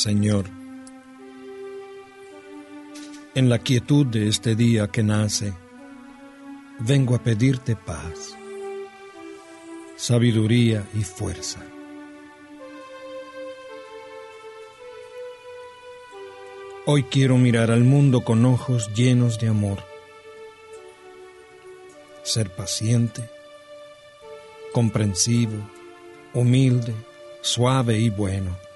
Señor, en la quietud de este día que nace, vengo a pedirte paz, sabiduría y fuerza. Hoy quiero mirar al mundo con ojos llenos de amor, ser paciente, comprensivo, humilde, suave y bueno.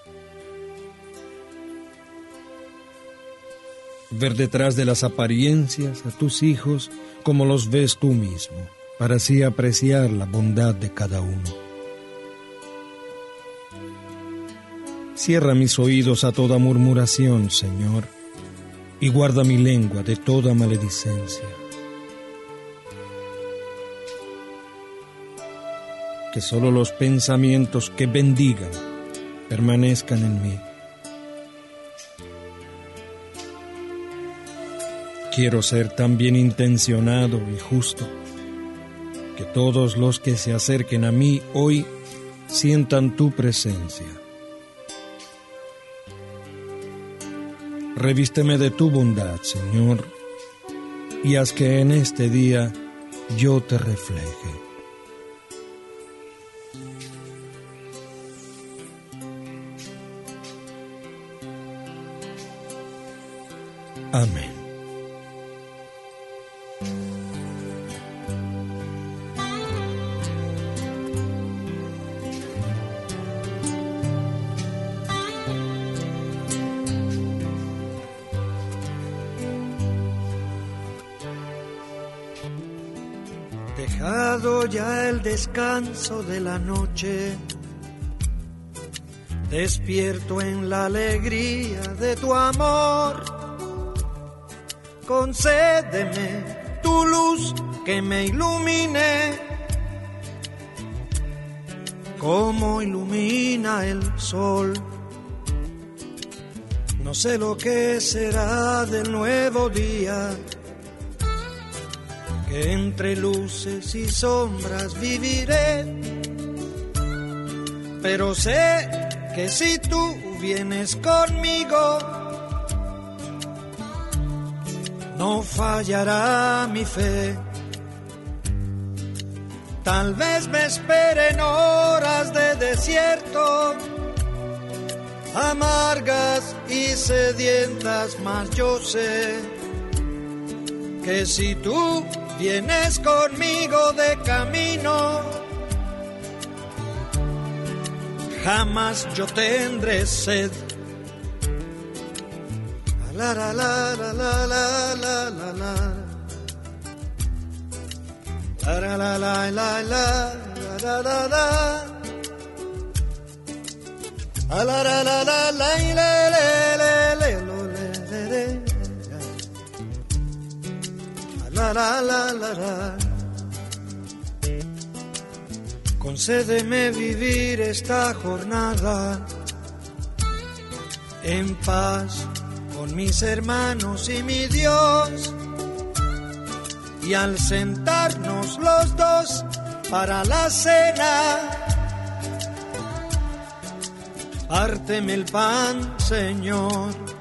Ver detrás de las apariencias a tus hijos como los ves tú mismo, para así apreciar la bondad de cada uno. Cierra mis oídos a toda murmuración, Señor, y guarda mi lengua de toda maledicencia. Que solo los pensamientos que bendigan permanezcan en mí. Quiero ser tan bien intencionado y justo que todos los que se acerquen a mí hoy sientan tu presencia Revísteme de tu bondad, Señor, y haz que en este día yo te refleje. Amén. Descanso de la noche, despierto en la alegría de tu amor. Concédeme tu luz que me ilumine, como ilumina el sol. No sé lo que será del nuevo día entre luces y sombras viviré, pero sé que si tú vienes conmigo, no fallará mi fe. Tal vez me esperen horas de desierto, amargas y sedientas, mas yo sé que si tú vienes conmigo de camino, jamás yo tendré sed. La la la la la la la la la. La la la la la la la la la. La la la la la la la la la Concédeme vivir esta jornada en paz con mis hermanos y mi Dios. Y al sentarnos los dos para la cena, párteme el pan, Señor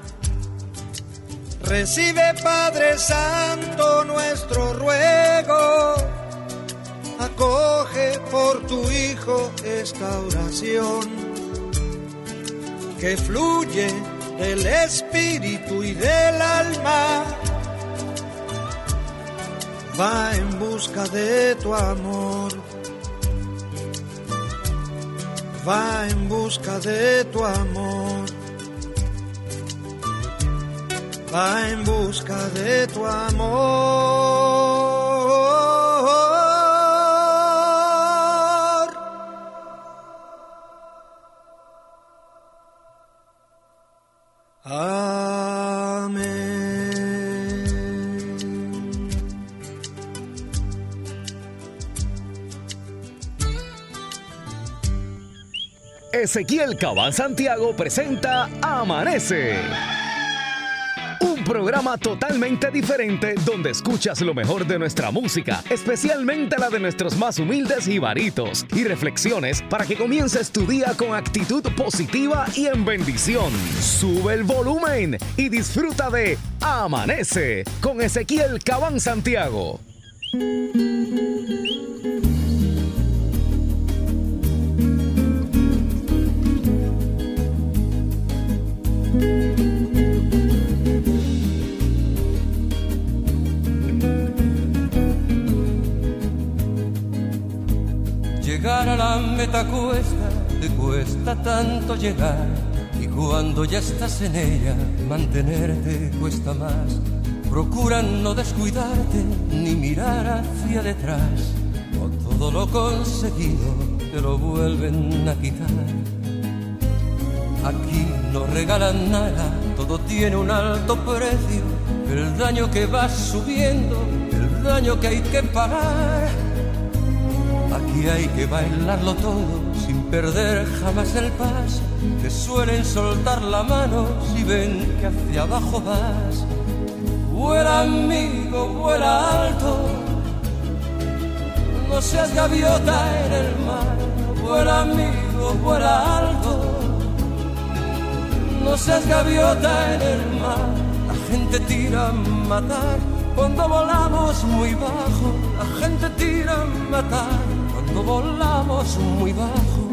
Recibe Padre Santo nuestro ruego, acoge por tu Hijo esta oración, que fluye del Espíritu y del alma, va en busca de tu amor, va en busca de tu amor va en busca de tu amor. Amén. Ezequiel Cabán Santiago presenta Amanece programa totalmente diferente donde escuchas lo mejor de nuestra música, especialmente la de nuestros más humildes y varitos, y reflexiones para que comiences tu día con actitud positiva y en bendición. Sube el volumen y disfruta de Amanece con Ezequiel Cabán Santiago. Llegar a la meta cuesta, te cuesta tanto llegar. Y cuando ya estás en ella, mantenerte cuesta más. Procura no descuidarte ni mirar hacia detrás. O todo lo conseguido te lo vuelven a quitar. Aquí no regalan nada, todo tiene un alto precio. El daño que va subiendo, el daño que hay que pagar Aquí hay que bailarlo todo sin perder jamás el paso. Te suelen soltar la mano si ven que hacia abajo vas. Vuela amigo, vuela alto. No seas gaviota en el mar. Vuela amigo, vuela alto. No seas gaviota en el mar. La gente tira a matar cuando volamos muy bajo. La gente tira a matar volamos muy bajo.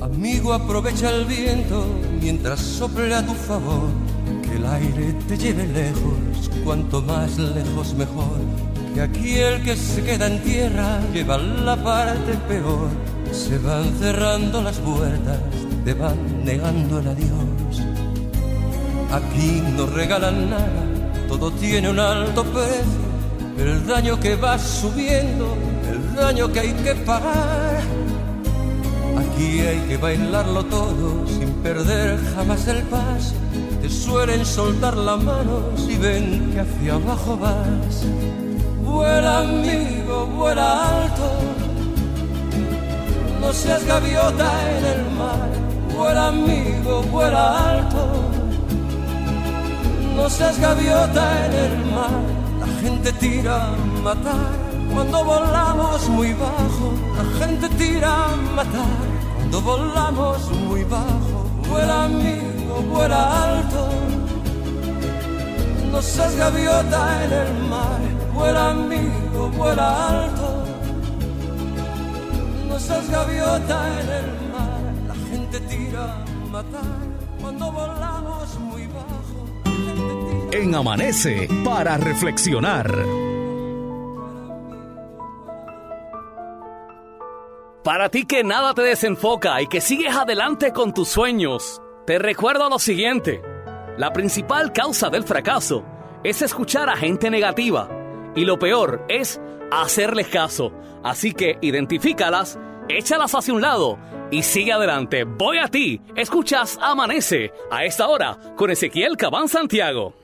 Amigo, aprovecha el viento mientras sople a tu favor, que el aire te lleve lejos, cuanto más lejos mejor que aquí el que se queda en tierra lleva la parte peor. Se van cerrando las puertas, te van negando el adiós. Aquí no regalan nada, todo tiene un alto precio. El daño que va subiendo, el daño que hay que pagar. Aquí hay que bailarlo todo sin perder jamás el paso. Te suelen soltar la mano si ven que hacia abajo vas. Vuela amigo, vuela alto, no seas gaviota en el mar. Vuela amigo, vuela alto, no seas gaviota en el mar. La gente tira a matar cuando volamos muy bajo. La gente tira a matar cuando volamos muy bajo. Vuela amigo, vuela alto, no seas gaviota en el mar vuela amigo, vuela alto. No seas gaviota en el mar, la gente tira a matar cuando volamos muy bajo. En Amanece para reflexionar. Para ti que nada te desenfoca y que sigues adelante con tus sueños, te recuerdo lo siguiente. La principal causa del fracaso es escuchar a gente negativa y lo peor es hacerles caso. Así que identifícalas, échalas hacia un lado y sigue adelante. Voy a ti. Escuchas Amanece a esta hora con Ezequiel Cabán Santiago.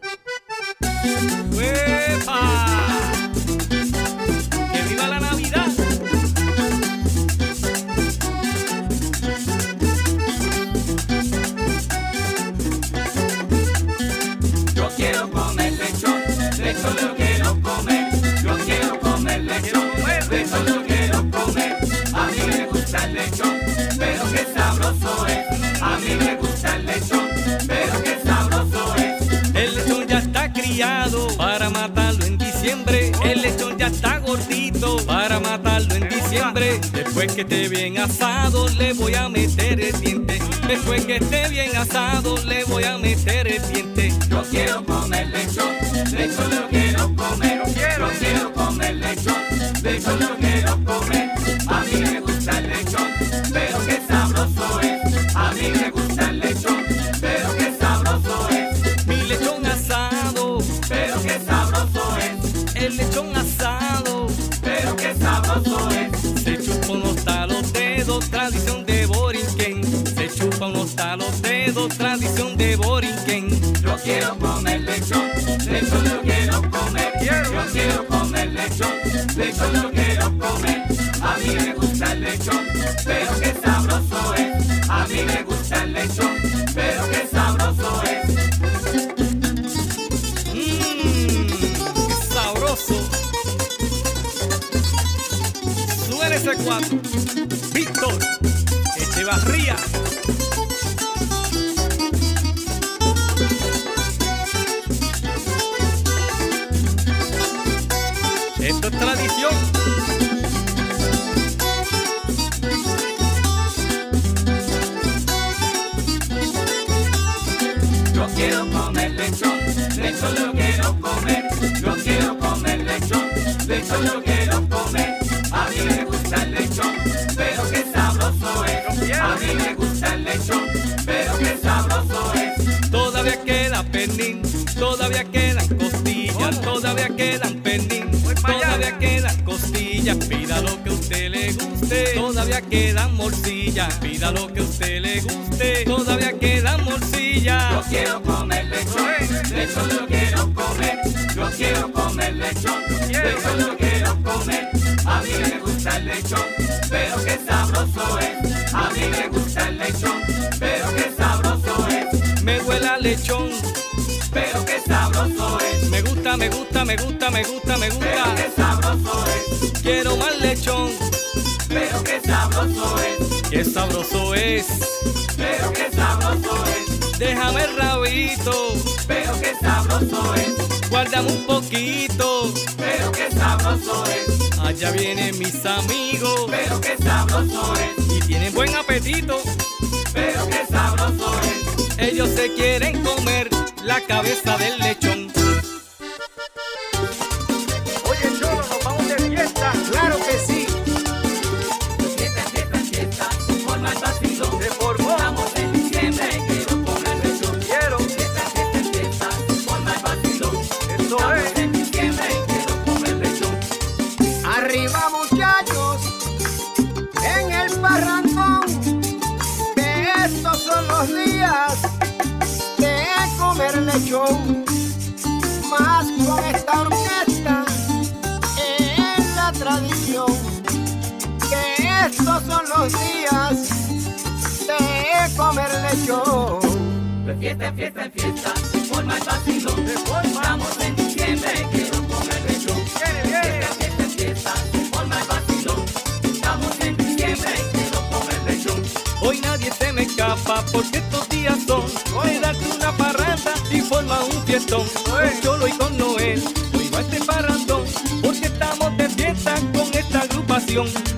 Después que esté bien asado, le voy a meter el diente. Después que esté bien asado, le voy a meter el diente. Yo quiero comer lechón, lechón lo quiero comer. Yo quiero comer lechón, lechón lo quiero comer. A dedos, tradición de Borinquen. Yo quiero comer lechón, lechón lo quiero comer. Yo quiero comer lechón, lechón lo quiero comer. A mí me gusta el lechón, pero qué sabroso es. A mí me gusta el lechón, pero qué sabroso es. Mmm, qué sabroso. Sube ese cuatro. Víctor Echevarría. Esto pernil, todavía quedan costillas, todavía quedan pernil, todavía quedan costillas. Pida lo que a usted le guste, todavía quedan morcillas. Pida lo que a usted le guste, todavía quedan Yo morcillas. quiero comer lechón, lechón lo quiero comer. Yo quiero comer lechón, lechón lo quiero comer. A mí me gusta el lechón, pero qué sabroso es. A mí me gusta el lechón, pero qué sabroso es. Me huele a lechón, me gusta, me gusta, me gusta, Pero qué sabroso es. Quiero más lechón, Pero qué sabroso es. qué sabroso es. Pero qué sabroso es. Déjame el rabito, Pero qué sabroso es. guárdame un poquito. Pero qué sabroso es. Allá vienen mis amigos Pero qué sabroso es. y tienen buen apetito. Pero qué sabroso es. Ellos se quieren comer la cabeza del lechón. Los días de comer lechón. De fiesta, fiesta, fiesta, forma el vacilón. Estamos en diciembre, quiero comer lechón. Fiesta, fiesta, fiesta, forma el vacilón. Estamos en diciembre, quiero comer lechón. Hoy nadie se me escapa porque estos días son de darte una parranda y forma un fiestón. Con Cholo y con Noel, hoy va este parrandón porque estamos de fiesta con esta agrupación.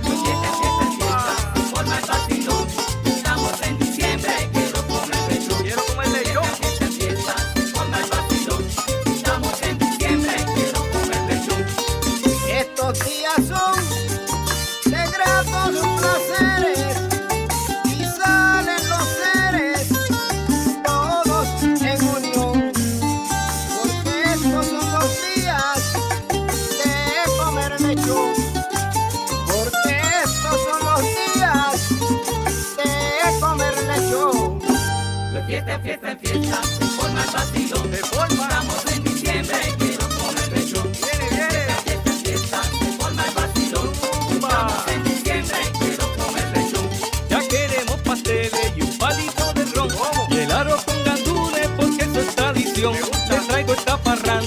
De fiesta, fiesta, fiesta, forma el vacilón. Se forma. Estamos en diciembre, quiero comer lechón. Viene, viene. Fiesta, fiesta, forma el vacilón. Estamos en diciembre, quiero comer lechón. Ya queremos pasteles y un palito de ron y el arroz con gandules porque eso es tradición. Les traigo esta parranda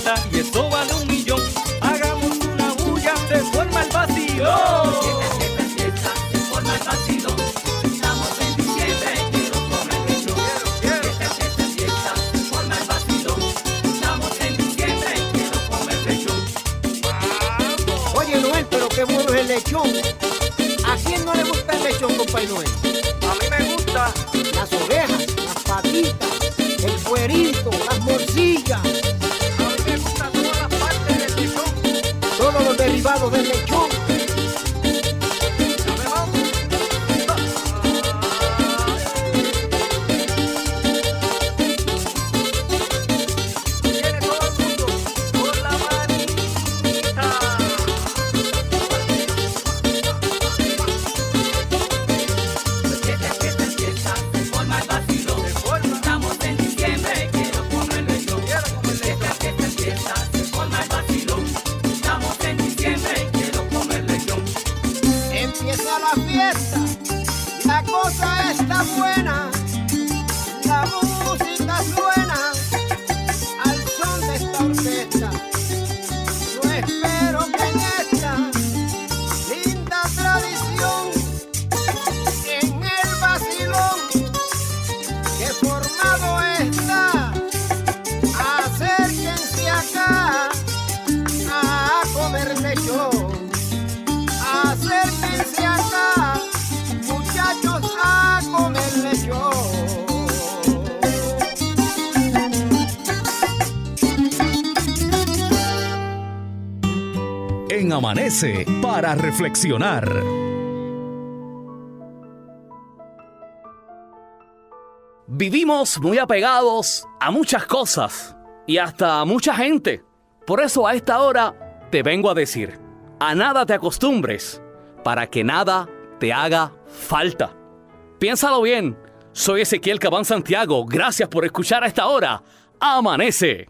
lechón. ¿A quién no le gusta el lechón, compadre Noel? A mí me gusta. las orejas, las patitas, Amanece para reflexionar. Vivimos muy apegados a muchas cosas y hasta a mucha gente. Por eso a esta hora te vengo a decir, a nada te acostumbres para que nada te haga falta. Piénsalo bien, soy Ezequiel Cabán Santiago, gracias por escuchar a esta hora. Amanece.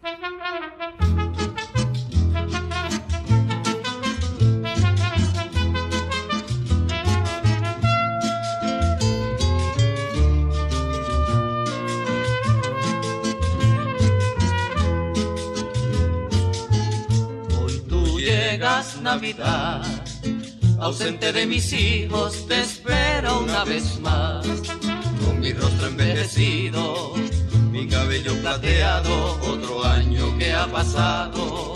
Navidad, ausente de mis hijos, te espero una vez más. Con mi rostro envejecido, mi cabello plateado, otro año que ha pasado,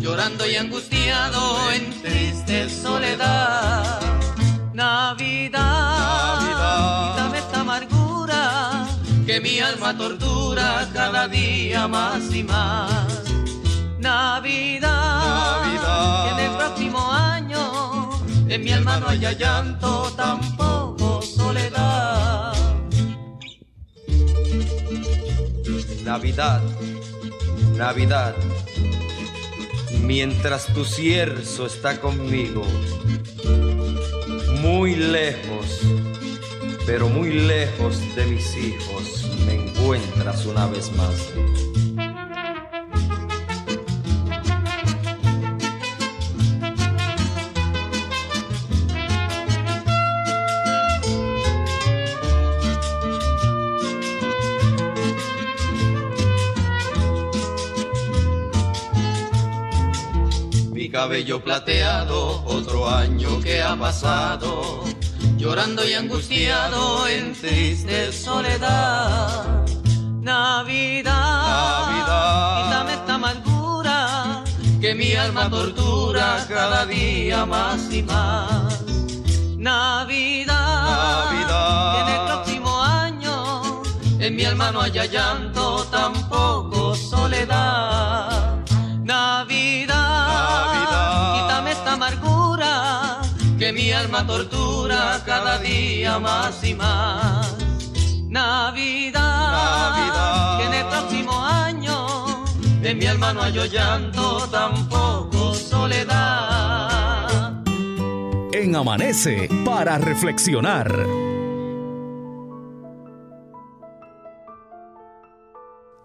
llorando y angustiado en triste soledad. Navidad, quítame esta amargura que mi alma tortura cada día más y más. Navidad, en el próximo año en mi alma no haya llanto, tampoco soledad. Navidad, Navidad, mientras tu cierzo está conmigo, muy lejos, pero muy lejos de mis hijos, me encuentras una vez más. Cabello plateado, otro año que ha pasado, llorando y angustiado en triste soledad. Navidad, quítame esta amargura que mi alma tortura cada día más y más. Navidad, que en el próximo año en mi alma no haya llanto, tampoco soledad. Alma tortura cada día más y más. Navidad, que en el próximo año en mi alma no haya llanto, tampoco soledad. En Amanece para reflexionar.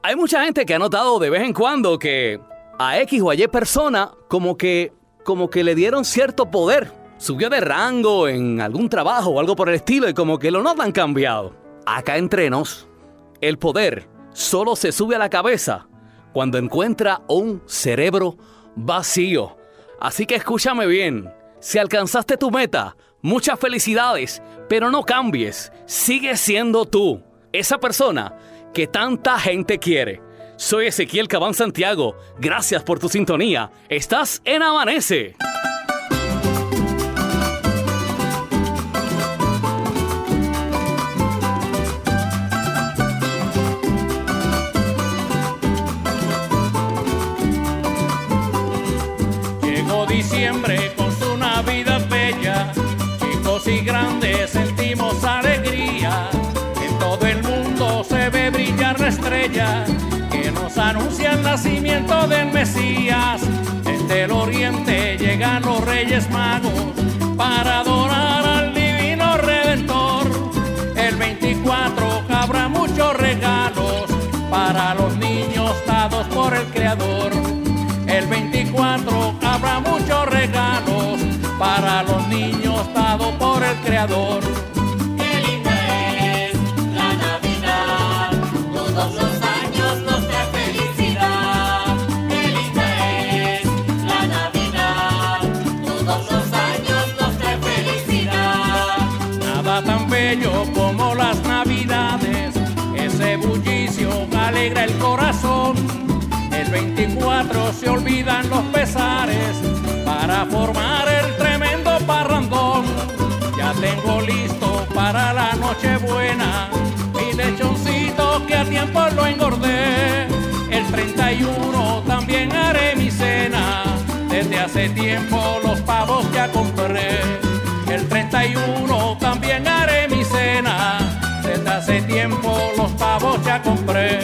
Hay mucha gente que ha notado de vez en cuando que a X o a Y persona como que como que le dieron cierto poder. Subió de rango en algún trabajo o algo por el estilo y como que lo notan cambiado. Acá entre nos, el poder solo se sube a la cabeza cuando encuentra un cerebro vacío. Así que escúchame bien, si alcanzaste tu meta, muchas felicidades, pero no cambies, sigue siendo tú, esa persona que tanta gente quiere. Soy Ezequiel Cabán Santiago, gracias por tu sintonía, estás en Amanece. Con su Navidad bella, chicos y grandes sentimos alegría. En todo el mundo se ve brillar la estrella que nos anuncia el nacimiento del Mesías. Desde el oriente llegan los Reyes Magos para Qué linda es la Navidad, todos los años nos trae felicidad. Qué linda es la Navidad, todos los años nos trae felicidad. Nada tan bello como las Navidades, ese bullicio alegra el corazón. El 24 se olvidan los pesares para formar el tren tengo listo para la noche buena mi lechoncito que a tiempo lo engordé. El 31 también haré mi cena. Desde hace tiempo los pavos ya compré. El 31 también haré mi cena. Desde hace tiempo los pavos ya compré.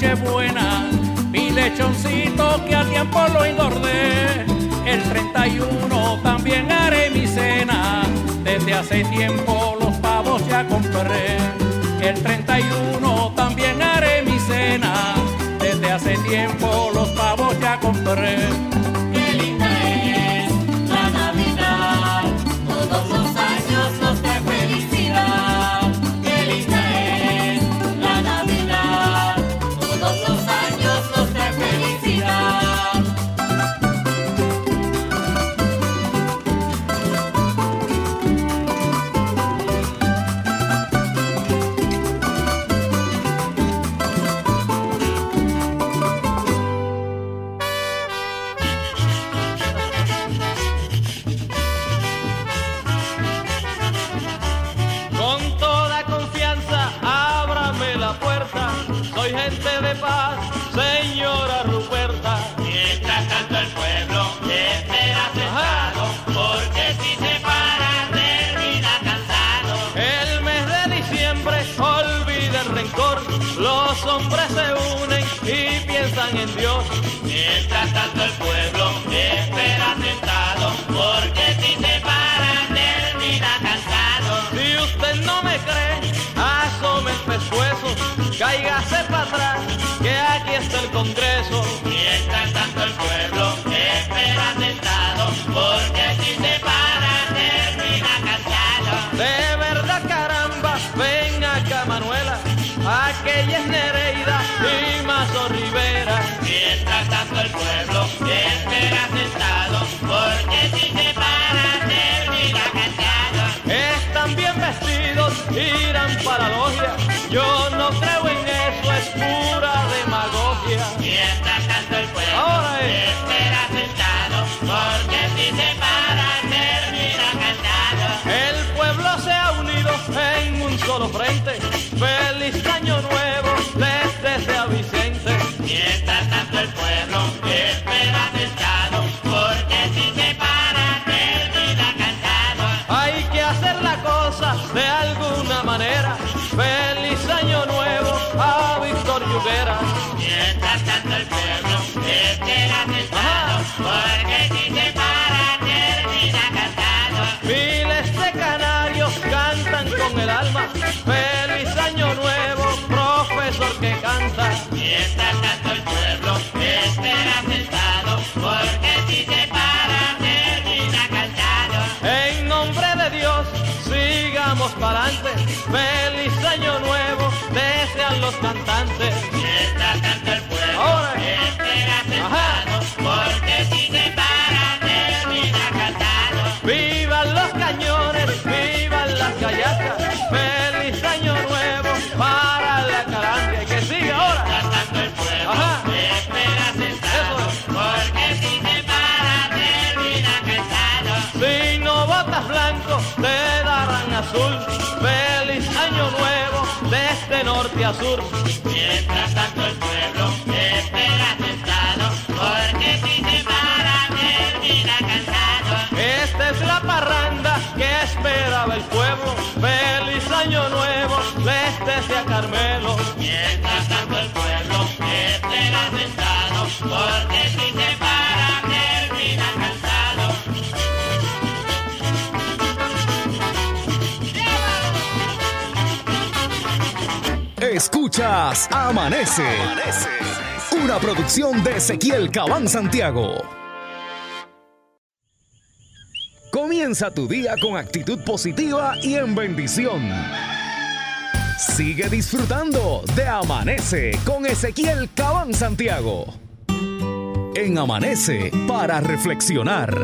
Nochebuena, mi lechoncito que a tiempo lo engordé. El 31 también haré mi cena, desde hace tiempo los pavos ya compré. El 31 también haré mi cena, desde hace tiempo los pavos ya compré. feliz año nuevo, desean los cantantes. Norte a sur. Mientras tanto el pueblo espera sentado, porque si se para termina cansado. Esta es la parranda que esperaba el pueblo. Feliz año nuevo desde a Carmelo. Mientras tanto el pueblo espera sentado, porque Amanece. Una producción de Ezequiel Cabán Santiago. Comienza tu día con actitud positiva y en bendición. Sigue disfrutando de Amanece con Ezequiel Cabán Santiago. En Amanece para reflexionar.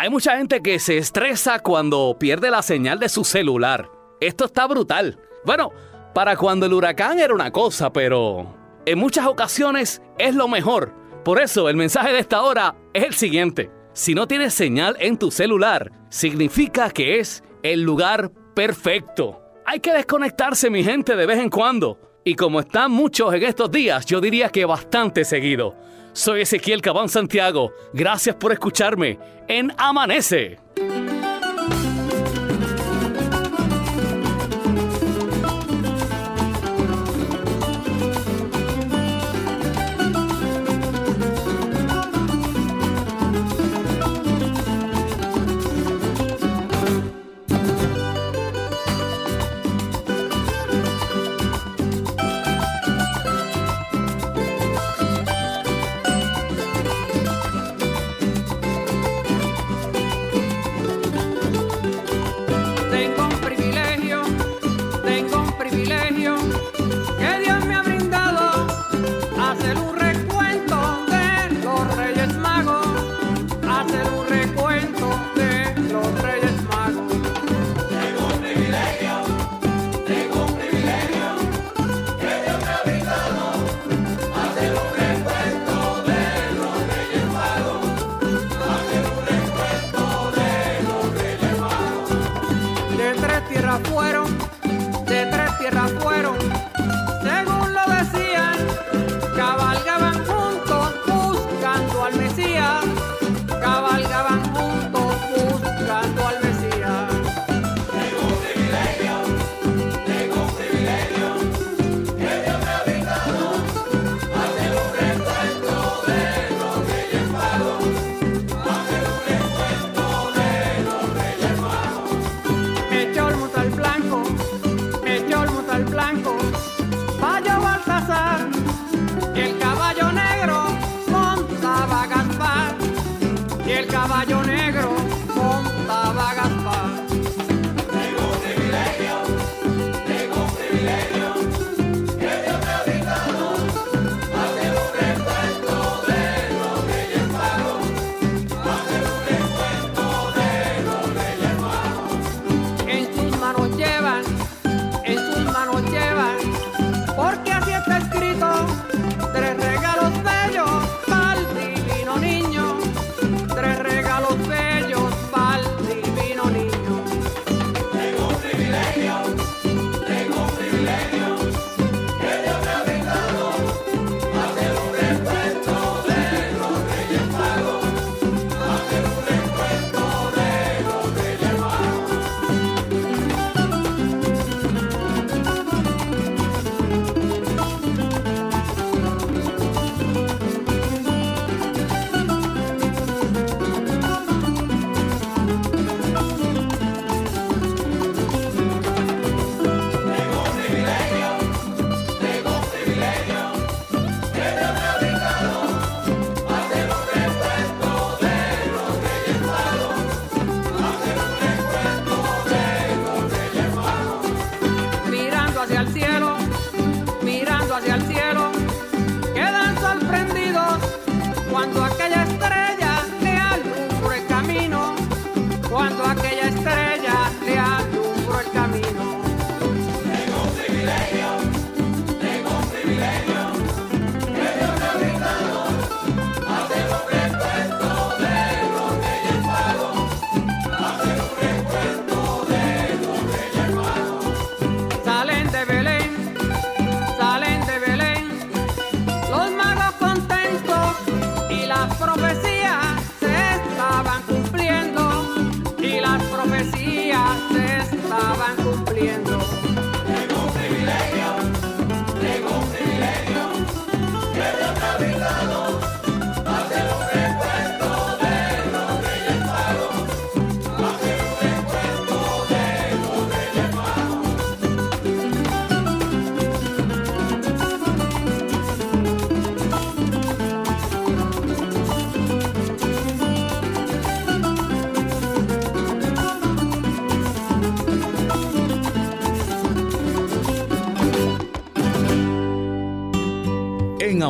Hay mucha gente que se estresa cuando pierde la señal de su celular. Esto está brutal. Bueno, para cuando el huracán era una cosa, pero en muchas ocasiones es lo mejor. Por eso el mensaje de esta hora es el siguiente. Si no tienes señal en tu celular, significa que es el lugar perfecto. Hay que desconectarse, mi gente, de vez en cuando. Y como están muchos en estos días, yo diría que bastante seguido. Soy Ezequiel Cabán Santiago. Gracias por escucharme en Amanece.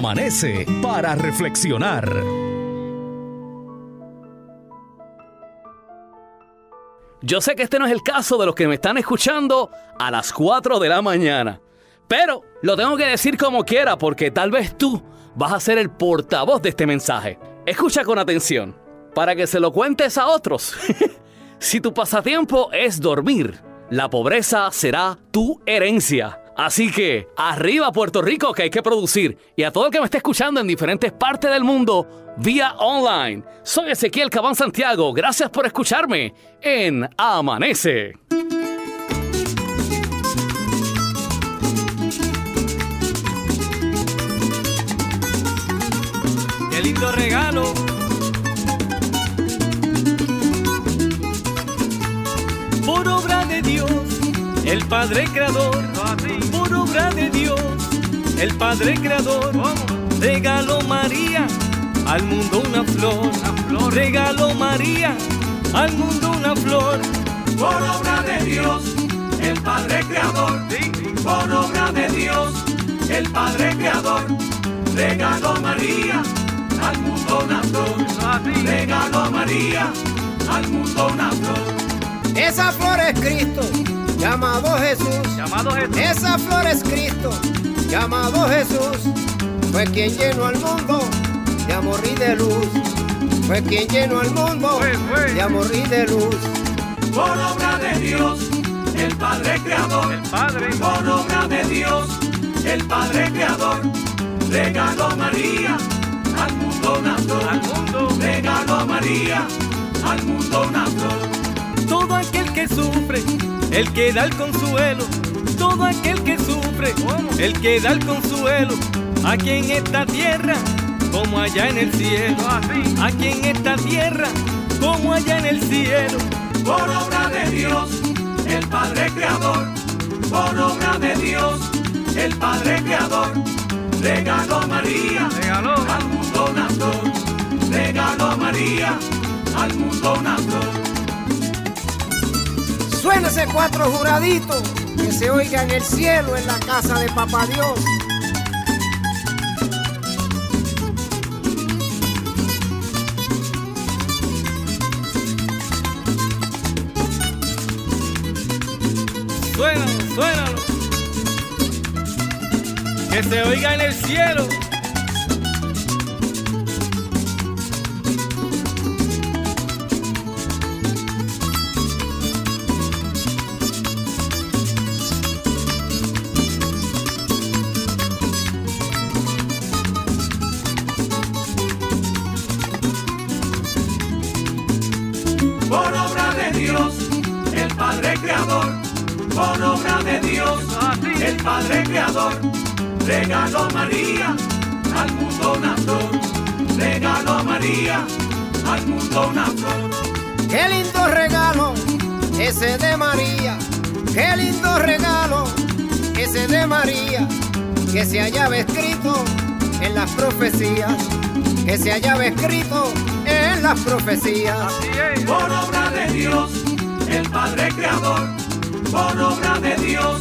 Amanece para reflexionar. Yo sé que este no es el caso de los que me están escuchando a las 4 de la mañana. Pero lo tengo que decir como quiera porque tal vez tú vas a ser el portavoz de este mensaje. Escucha con atención para que se lo cuentes a otros. si tu pasatiempo es dormir, la pobreza será tu herencia. Así que, arriba Puerto Rico que hay que producir. Y a todo el que me esté escuchando en diferentes partes del mundo, vía online. Soy Ezequiel Cabán Santiago. Gracias por escucharme en Amanece. Qué lindo regalo. El Padre Creador. Por obra de Dios, el Padre Creador. Regaló María al mundo una flor. Regaló María al mundo una flor. Por obra de Dios, el Padre Creador. Por obra de Dios, el Padre Creador. Regaló María al mundo una flor. Regaló María al mundo una flor. Esa flor es Cristo, llamado Jesús. Llamado Jesús. Esa flor es Cristo, llamado Jesús. Fue quien llenó al mundo de amor y de luz. Fue quien llenó al mundo de amor y de luz. Por obra de Dios, el Padre Creador. El Padre. Por obra de Dios, el Padre Creador. Regaló María al mundo una flor. Al mundo. Regaló María al mundo una flor. Todo aquel que sufre, el que da el consuelo. Todo aquel que sufre, el que da el consuelo. Aquí en esta tierra, como allá en el cielo. Aquí en esta tierra, como allá en el cielo. Por obra de Dios, el Padre Creador. Por obra de Dios, el Padre Creador. Regaló María Regaló. al mundo una flor. Regaló María al mundo una flor. Suénese cuatro juraditos que se oiga en el cielo en la casa de Papá Dios. Suénalo, suénalo. Que se oiga en el cielo. Padre Creador. Por obra de Dios, el Padre Creador. Regaló María al mundo una flor. Regaló María al mundo una flor. Qué lindo regalo ese de María. Qué lindo regalo ese de María. Que se hallaba escrito en las profecías. Que se hallaba escrito en las profecías. Por obra de Dios, el Padre Creador. Por obra de Dios,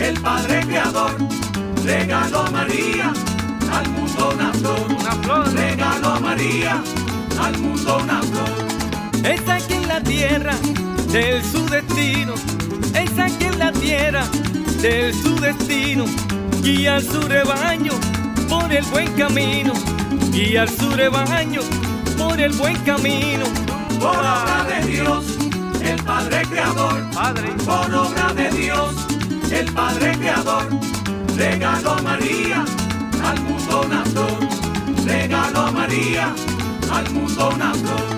el Padre Creador. Regaló María al mundo una flor. Una flor. Regaló María al mundo una flor. Es aquí en la tierra del su destino. Es aquí en la tierra del su destino. Guía su rebaño por el buen camino. Guía su rebaño por el buen camino. Por obra de Dios, el Padre Creador. Padre. Por obra de Dios, el Padre Creador. Regaló María al mundo una flor. Regaló María al mundo una flor.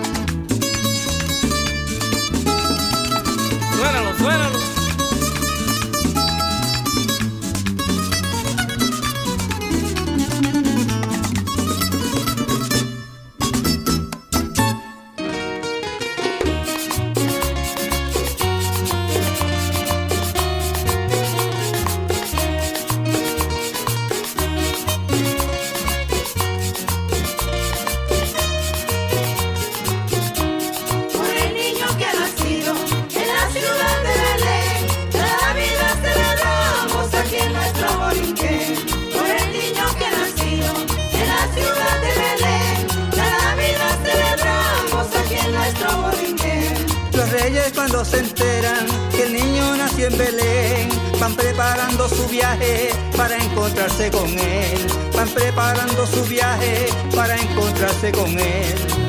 Se enteran que el niño nació en Belén, van preparando su viaje para encontrarse con él. Van preparando su viaje para encontrarse con él.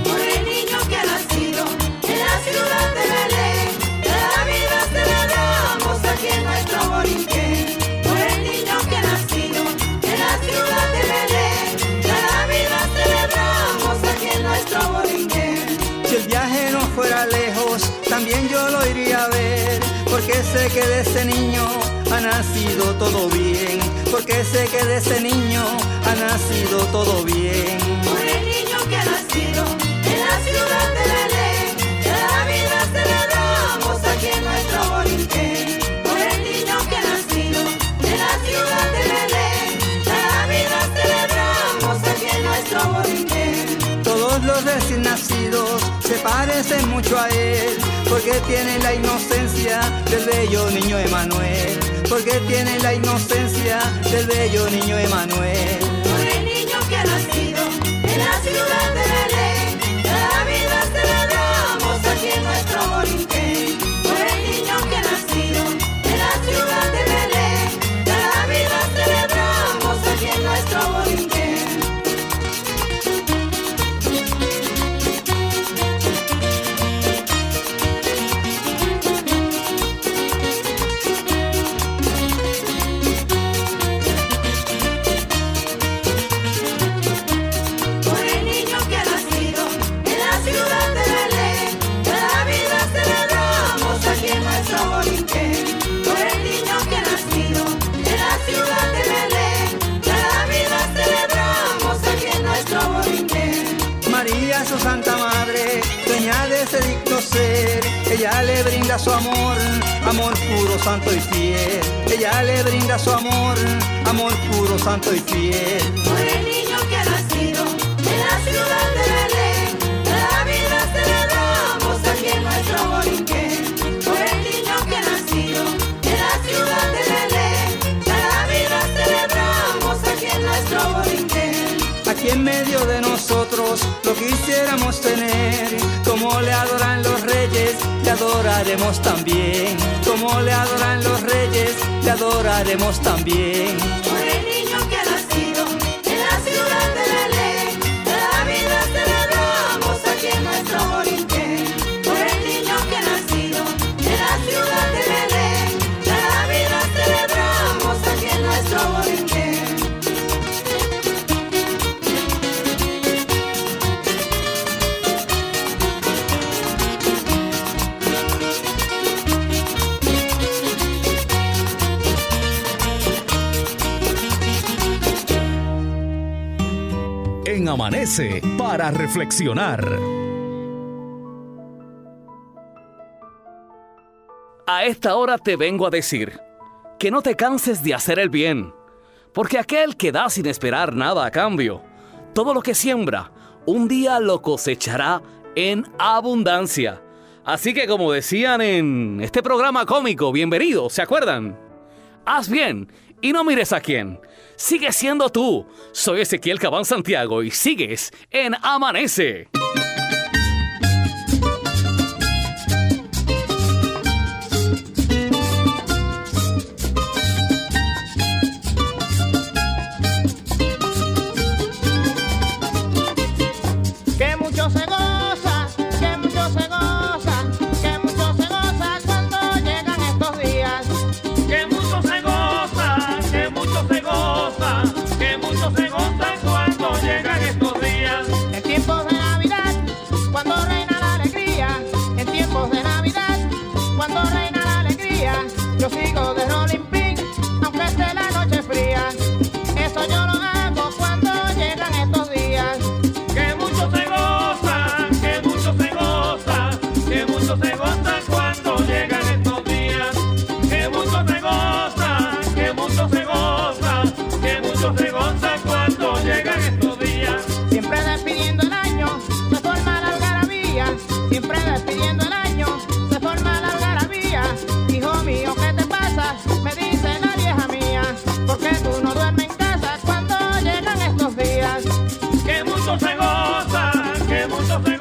Que de ese niño ha nacido todo bien, porque sé que de ese niño ha nacido todo bien. Por el niño que ha nacido en la ciudad de Belén, de la vida celebramos aquí en nuestro Borinquén. Por el niño que ha nacido en la ciudad de Belén, de la vida celebramos aquí en nuestro Borinquén. Todos los recién nacidos se parecen mucho a él, porque tienen la inocencia del bello niño Emanuel, porque tienen la inocencia del bello niño Emanuel. Niño que en la ciudad de reflexionar. A esta hora te vengo a decir que no te canses de hacer el bien, porque aquel que da sin esperar nada a cambio, todo lo que siembra, un día lo cosechará en abundancia. Así que como decían en este programa cómico, bienvenido, ¿se acuerdan? Haz bien y no mires a quién. Sigue siendo tú. Soy Ezequiel Cabán Santiago y sigues en Amanece. que muchos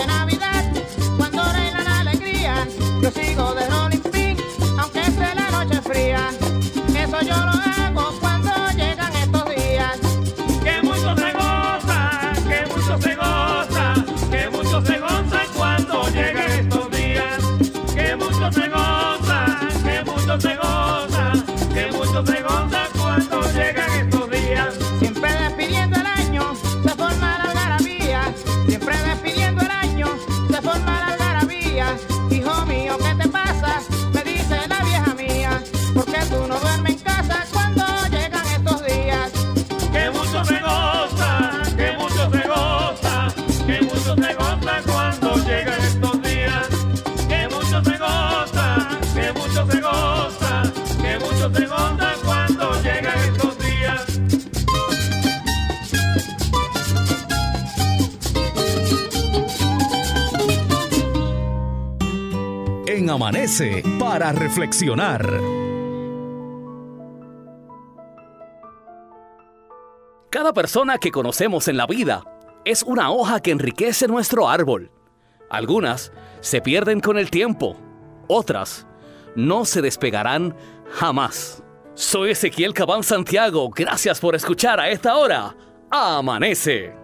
de Navidad. Amanece para reflexionar. Cada persona que conocemos en la vida es una hoja que enriquece nuestro árbol. Algunas se pierden con el tiempo, otras no se despegarán jamás. Soy Ezequiel Cabán Santiago, gracias por escuchar a esta hora. Amanece.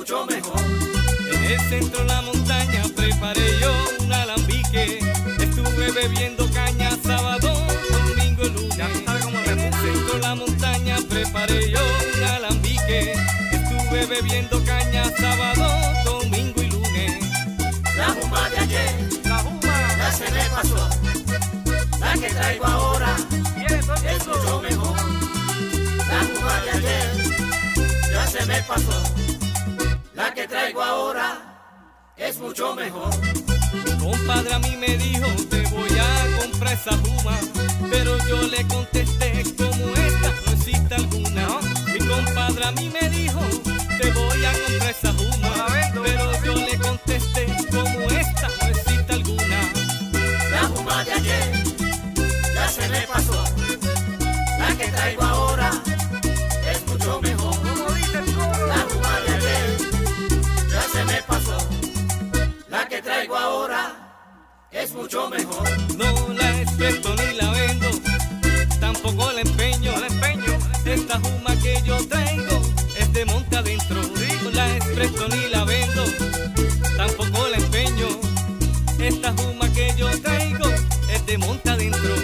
Mucho mejor. En el centro de la montaña preparé yo un alambique. Estuve bebiendo caña sábado, domingo y lunes. en el centro de la montaña preparé yo un alambique. Estuve bebiendo caña sábado, domingo y lunes. La juma de ayer ya se me pasó. La que traigo ahora es mucho mejor. La juma de ayer ya se me pasó. La que traigo ahora es mucho mejor. Mi compadre a mí me dijo, te voy a comprar esa juma. Pero yo le contesté, como esta no existe alguna. Mi compadre a mí me dijo, te voy a comprar esa juma. Pero yo le contesté, como esta no existe alguna. La juma de ayer ya se me pasó. La que traigo ahora es mucho mejor. No la expresto ni la vendo, tampoco la empeño. La empeño. Esta juma que yo traigo es de monte adentro. No la expresto ni la vendo, tampoco la empeño. Esta juma que yo traigo es de monte adentro.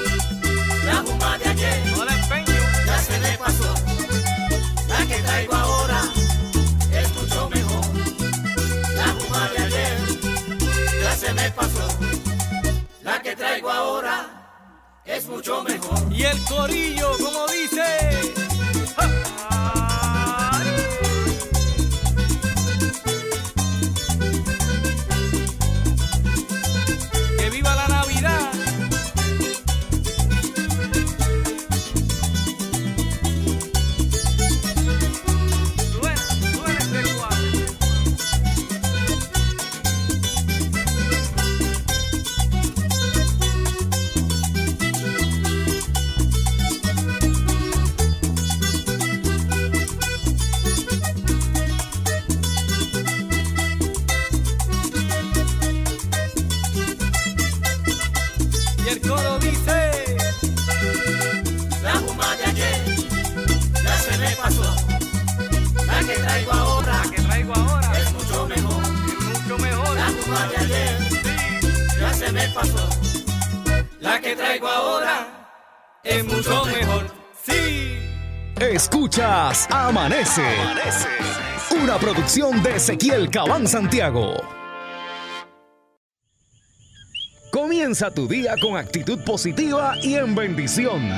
La juma de ayer no la empeño. Ya se me pasó. La que traigo que traigo ahora es mucho mejor. Y el corillo, como dice. ¡Que Amanece. Una producción de Ezequiel Cabán Santiago. Comienza tu día con actitud positiva y en bendición.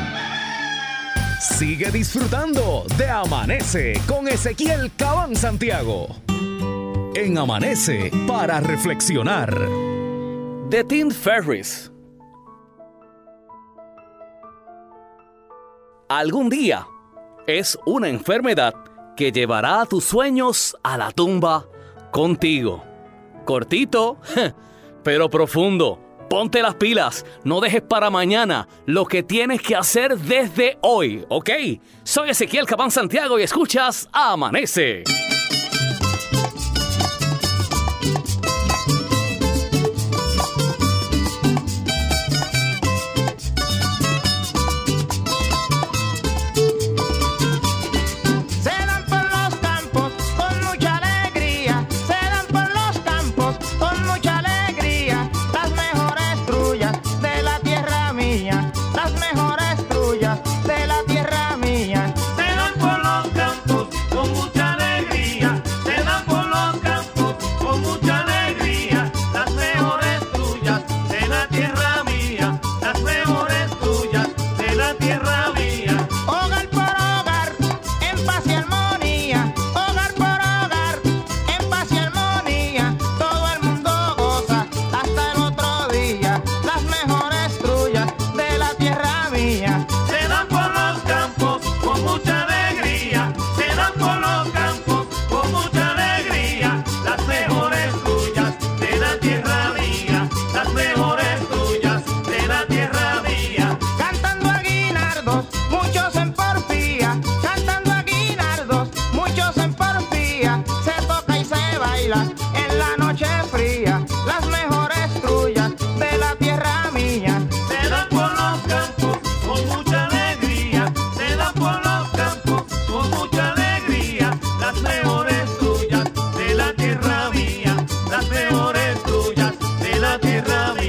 Sigue disfrutando de Amanece con Ezequiel Cabán Santiago. En Amanece para reflexionar. The Tim Ferris. Algún día es una enfermedad que llevará a tus sueños a la tumba contigo. Cortito, pero profundo. Ponte las pilas, no dejes para mañana lo que tienes que hacer desde hoy, ¿ok? Soy Ezequiel Cabán Santiago y escuchas Amanece. De